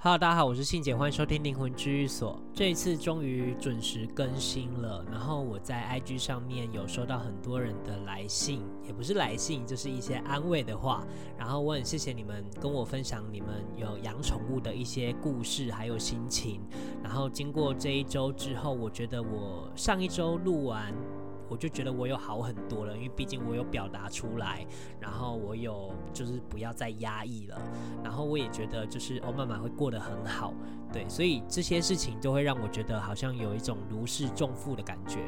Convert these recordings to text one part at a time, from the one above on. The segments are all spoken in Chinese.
Hello，大家好，我是信姐，欢迎收听灵魂治愈所。这一次终于准时更新了，然后我在 IG 上面有收到很多人的来信，也不是来信，就是一些安慰的话。然后我很谢谢你们跟我分享你们有养宠物的一些故事还有心情。然后经过这一周之后，我觉得我上一周录完。我就觉得我有好很多了，因为毕竟我有表达出来，然后我有就是不要再压抑了，然后我也觉得就是哦慢慢会过得很好，对，所以这些事情都会让我觉得好像有一种如释重负的感觉。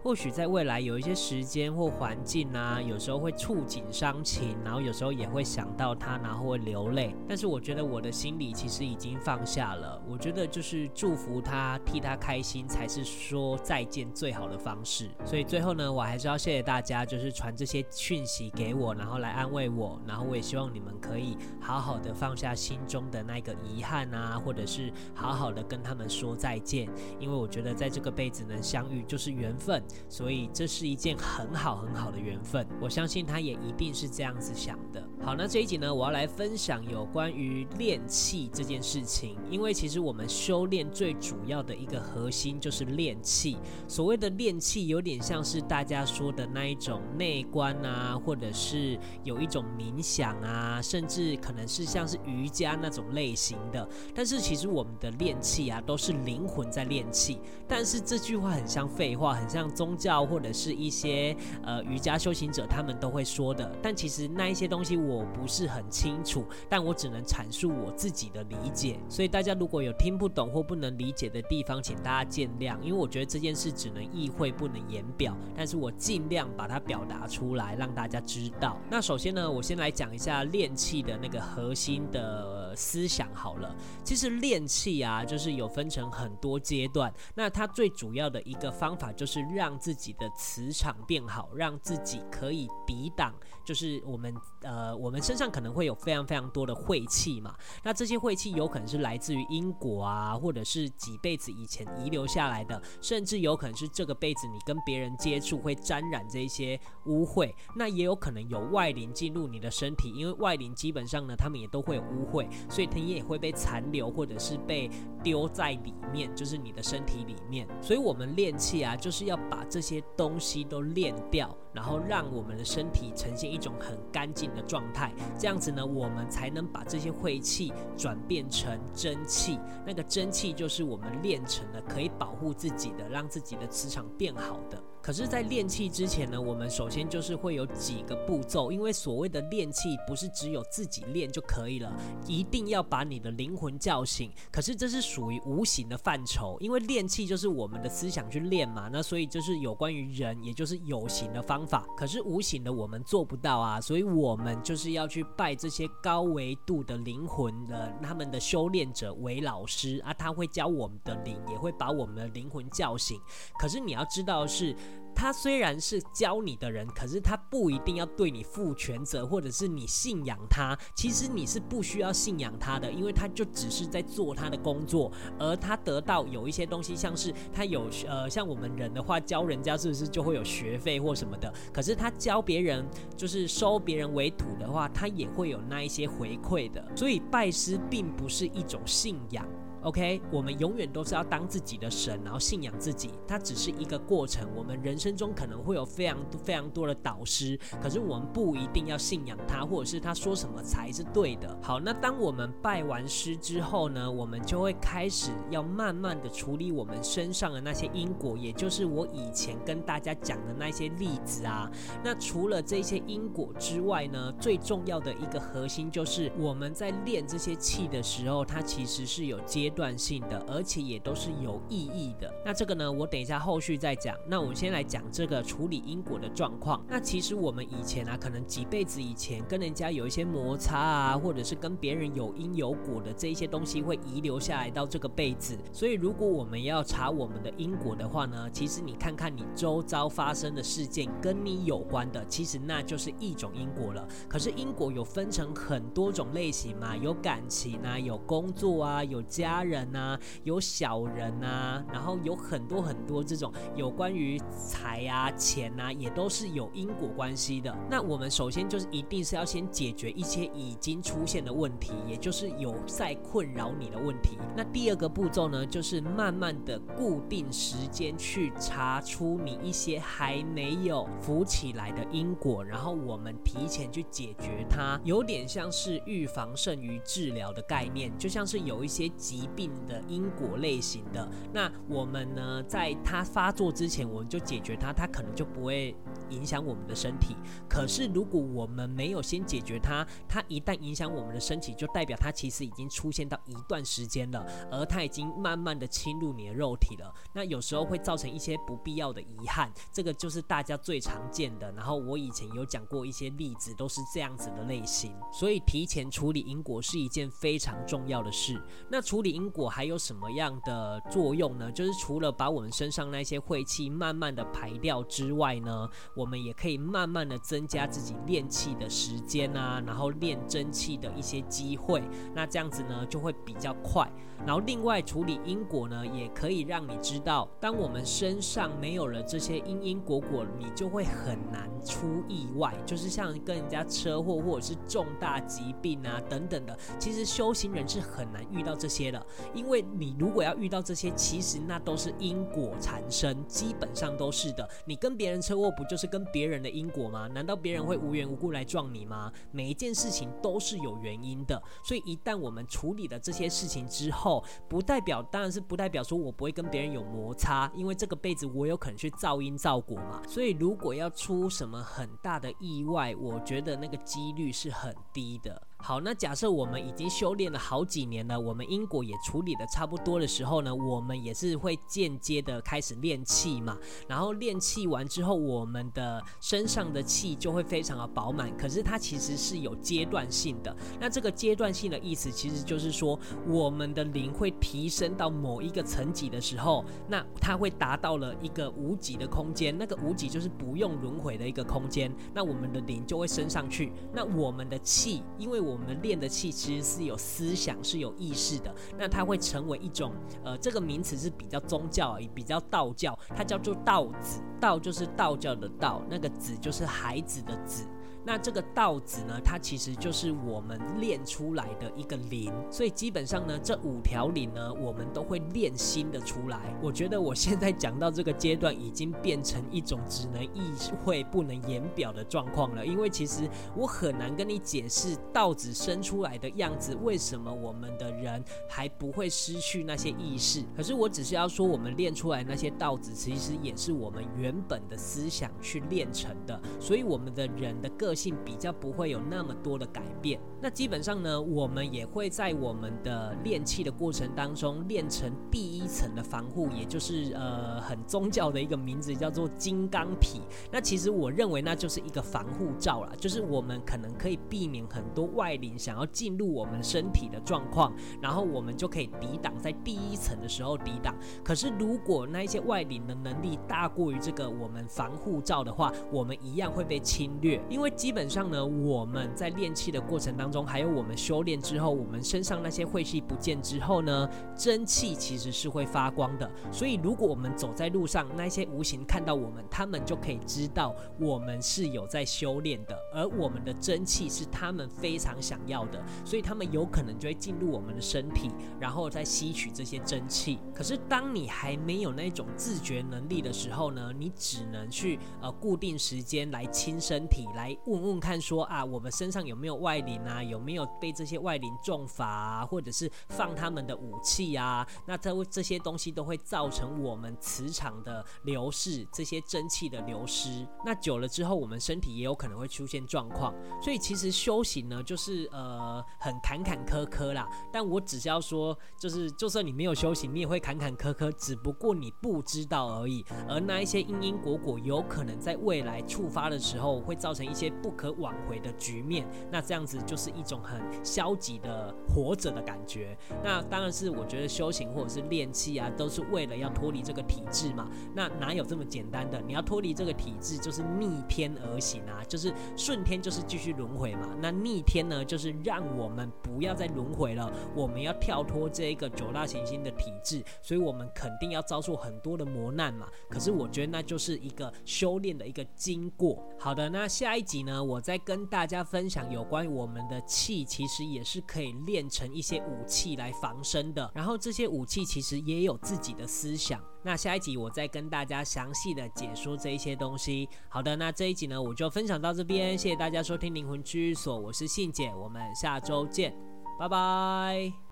或许在未来有一些时间或环境啊，有时候会触景伤情，然后有时候也会想到他，然后会流泪。但是我觉得我的心里其实已经放下了。我觉得就是祝福他，替他开心，才是说再见最好的方式。所以最后呢，我还是要谢谢大家，就是传这些讯息给我，然后来安慰我。然后我也希望你们可以好好的放下心中的那个遗憾啊，或者是好好的跟他们说再见。因为我觉得在这个辈子能相遇就是缘分。所以这是一件很好很好的缘分，我相信他也一定是这样子想的。好，那这一集呢，我要来分享有关于练气这件事情，因为其实我们修炼最主要的一个核心就是练气。所谓的练气，有点像是大家说的那一种内观啊，或者是有一种冥想啊，甚至可能是像是瑜伽那种类型的。但是其实我们的练气啊，都是灵魂在练气。但是这句话很像废话，很像宗教或者是一些呃瑜伽修行者他们都会说的，但其实那一些东西我不是很清楚，但我只能阐述我自己的理解。所以大家如果有听不懂或不能理解的地方，请大家见谅，因为我觉得这件事只能意会不能言表，但是我尽量把它表达出来，让大家知道。那首先呢，我先来讲一下练气的那个核心的思想好了。其实练气啊，就是有分成很多阶段，那它最主要的一个方法就是让自己的磁场变好，让自己可以抵挡，就是我们呃，我们身上可能会有非常非常多的晦气嘛。那这些晦气有可能是来自于因果啊，或者是几辈子以前遗留下来的，甚至有可能是这个辈子你跟别人接触会沾染这些污秽。那也有可能有外灵进入你的身体，因为外灵基本上呢，他们也都会有污秽，所以你也会被残留或者是被丢在里面，就是你的身体里面。所以我们练气啊，就是要把这些东西都练掉，然后让我们的身体呈现一种很干净的状态，这样子呢，我们才能把这些晦气转变成真气。那个真气就是我们练成了可以保护自己的，让自己的磁场变好的。可是，在练气之前呢，我们首先就是会有几个步骤，因为所谓的练气不是只有自己练就可以了，一定要把你的灵魂叫醒。可是这是属于无形的范畴，因为练气就是我们的思想去练嘛，那所以就是有关于人，也就是有形的方法。可是无形的我们做不到啊，所以我们就是要去拜这些高维度的灵魂的他们的修炼者为老师啊，他会教我们的灵，也会把我们的灵魂叫醒。可是你要知道的是。他虽然是教你的人，可是他不一定要对你负全责，或者是你信仰他。其实你是不需要信仰他的，因为他就只是在做他的工作，而他得到有一些东西，像是他有呃，像我们人的话，教人家是不是就会有学费或什么的？可是他教别人，就是收别人为徒的话，他也会有那一些回馈的。所以拜师并不是一种信仰。OK，我们永远都是要当自己的神，然后信仰自己。它只是一个过程。我们人生中可能会有非常非常多的导师，可是我们不一定要信仰他，或者是他说什么才是对的。好，那当我们拜完师之后呢，我们就会开始要慢慢的处理我们身上的那些因果，也就是我以前跟大家讲的那些例子啊。那除了这些因果之外呢，最重要的一个核心就是我们在练这些气的时候，它其实是有接。阶段性的，而且也都是有意义的。那这个呢，我等一下后续再讲。那我们先来讲这个处理因果的状况。那其实我们以前啊，可能几辈子以前跟人家有一些摩擦啊，或者是跟别人有因有果的这一些东西，会遗留下来到这个辈子。所以如果我们要查我们的因果的话呢，其实你看看你周遭发生的事件跟你有关的，其实那就是一种因果了。可是因果有分成很多种类型嘛，有感情啊，有工作啊，有家。家人啊，有小人啊，然后有很多很多这种有关于财啊、钱啊，也都是有因果关系的。那我们首先就是一定是要先解决一些已经出现的问题，也就是有在困扰你的问题。那第二个步骤呢，就是慢慢的固定时间去查出你一些还没有浮起来的因果，然后我们提前去解决它，有点像是预防胜于治疗的概念，就像是有一些疾病的因果类型的，那我们呢，在它发作之前，我们就解决它，它可能就不会影响我们的身体。可是如果我们没有先解决它，它一旦影响我们的身体，就代表它其实已经出现到一段时间了，而它已经慢慢的侵入你的肉体了。那有时候会造成一些不必要的遗憾，这个就是大家最常见的。然后我以前有讲过一些例子，都是这样子的类型。所以提前处理因果是一件非常重要的事。那处理因果还有什么样的作用呢？就是除了把我们身上那些晦气慢慢的排掉之外呢，我们也可以慢慢的增加自己练气的时间啊，然后练真气的一些机会。那这样子呢，就会比较快。然后另外处理因果呢，也可以让你知道，当我们身上没有了这些因因果果，你就会很难出意外，就是像跟人家车祸或者是重大疾病啊等等的。其实修行人是很难遇到这些的，因为你如果要遇到这些，其实那都是因果缠身，基本上都是的。你跟别人车祸，不就是跟别人的因果吗？难道别人会无缘无故来撞你吗？每一件事情都是有原因的，所以一旦我们处理了这些事情之后，不代表，当然是不代表说我不会跟别人有摩擦，因为这个辈子我有可能去造因造果嘛。所以如果要出什么很大的意外，我觉得那个几率是很低的。好，那假设我们已经修炼了好几年了，我们因果也处理得差不多的时候呢，我们也是会间接的开始练气嘛。然后练气完之后，我们的身上的气就会非常的饱满。可是它其实是有阶段性的。那这个阶段性的意思，其实就是说，我们的灵会提升到某一个层级的时候，那它会达到了一个无极的空间。那个无极就是不用轮回的一个空间。那我们的灵就会升上去。那我们的气，因为我们练的气其实是有思想、是有意识的，那它会成为一种，呃，这个名词是比较宗教而已，比较道教，它叫做道子，道就是道教的道，那个子就是孩子的子。那这个道子呢，它其实就是我们练出来的一个灵，所以基本上呢，这五条灵呢，我们都会练新的出来。我觉得我现在讲到这个阶段，已经变成一种只能意会不能言表的状况了。因为其实我很难跟你解释道子生出来的样子，为什么我们的人还不会失去那些意识。可是我只是要说，我们练出来那些道子，其实也是我们原本的思想去练成的，所以我们的人的个性。比较不会有那么多的改变。那基本上呢，我们也会在我们的练气的过程当中练成第一层的防护，也就是呃很宗教的一个名字叫做金刚体。那其实我认为那就是一个防护罩啦，就是我们可能可以避免很多外灵想要进入我们身体的状况，然后我们就可以抵挡在第一层的时候抵挡。可是如果那一些外灵的能力大过于这个我们防护罩的话，我们一样会被侵略，因为基本上呢，我们在练气的过程当中，还有我们修炼之后，我们身上那些晦气不见之后呢，真气其实是会发光的。所以，如果我们走在路上，那些无形看到我们，他们就可以知道我们是有在修炼的，而我们的真气是他们非常想要的，所以他们有可能就会进入我们的身体，然后再吸取这些真气。可是，当你还没有那种自觉能力的时候呢，你只能去呃固定时间来清身体，来问。问看，说啊，我们身上有没有外灵啊？有没有被这些外灵重罚啊？或者是放他们的武器啊？那这这些东西都会造成我们磁场的流失，这些真气的流失。那久了之后，我们身体也有可能会出现状况。所以其实修行呢，就是呃很坎坎坷坷啦。但我只是要说，就是就算你没有修行，你也会坎坎坷坷，只不过你不知道而已。而那一些因因果果，有可能在未来触发的时候，会造成一些。不可挽回的局面，那这样子就是一种很消极的活着的感觉。那当然是我觉得修行或者是练气啊，都是为了要脱离这个体制嘛。那哪有这么简单的？你要脱离这个体制，就是逆天而行啊，就是顺天就是继续轮回嘛。那逆天呢，就是让我们不要再轮回了，我们要跳脱这一个九大行星的体制，所以我们肯定要遭受很多的磨难嘛。可是我觉得那就是一个修炼的一个经过。好的，那下一集呢，那我再跟大家分享有关于我们的气，其实也是可以练成一些武器来防身的。然后这些武器其实也有自己的思想。那下一集我再跟大家详细的解说这一些东西。好的，那这一集呢，我就分享到这边，谢谢大家收听灵魂居所，我是信姐，我们下周见，拜拜。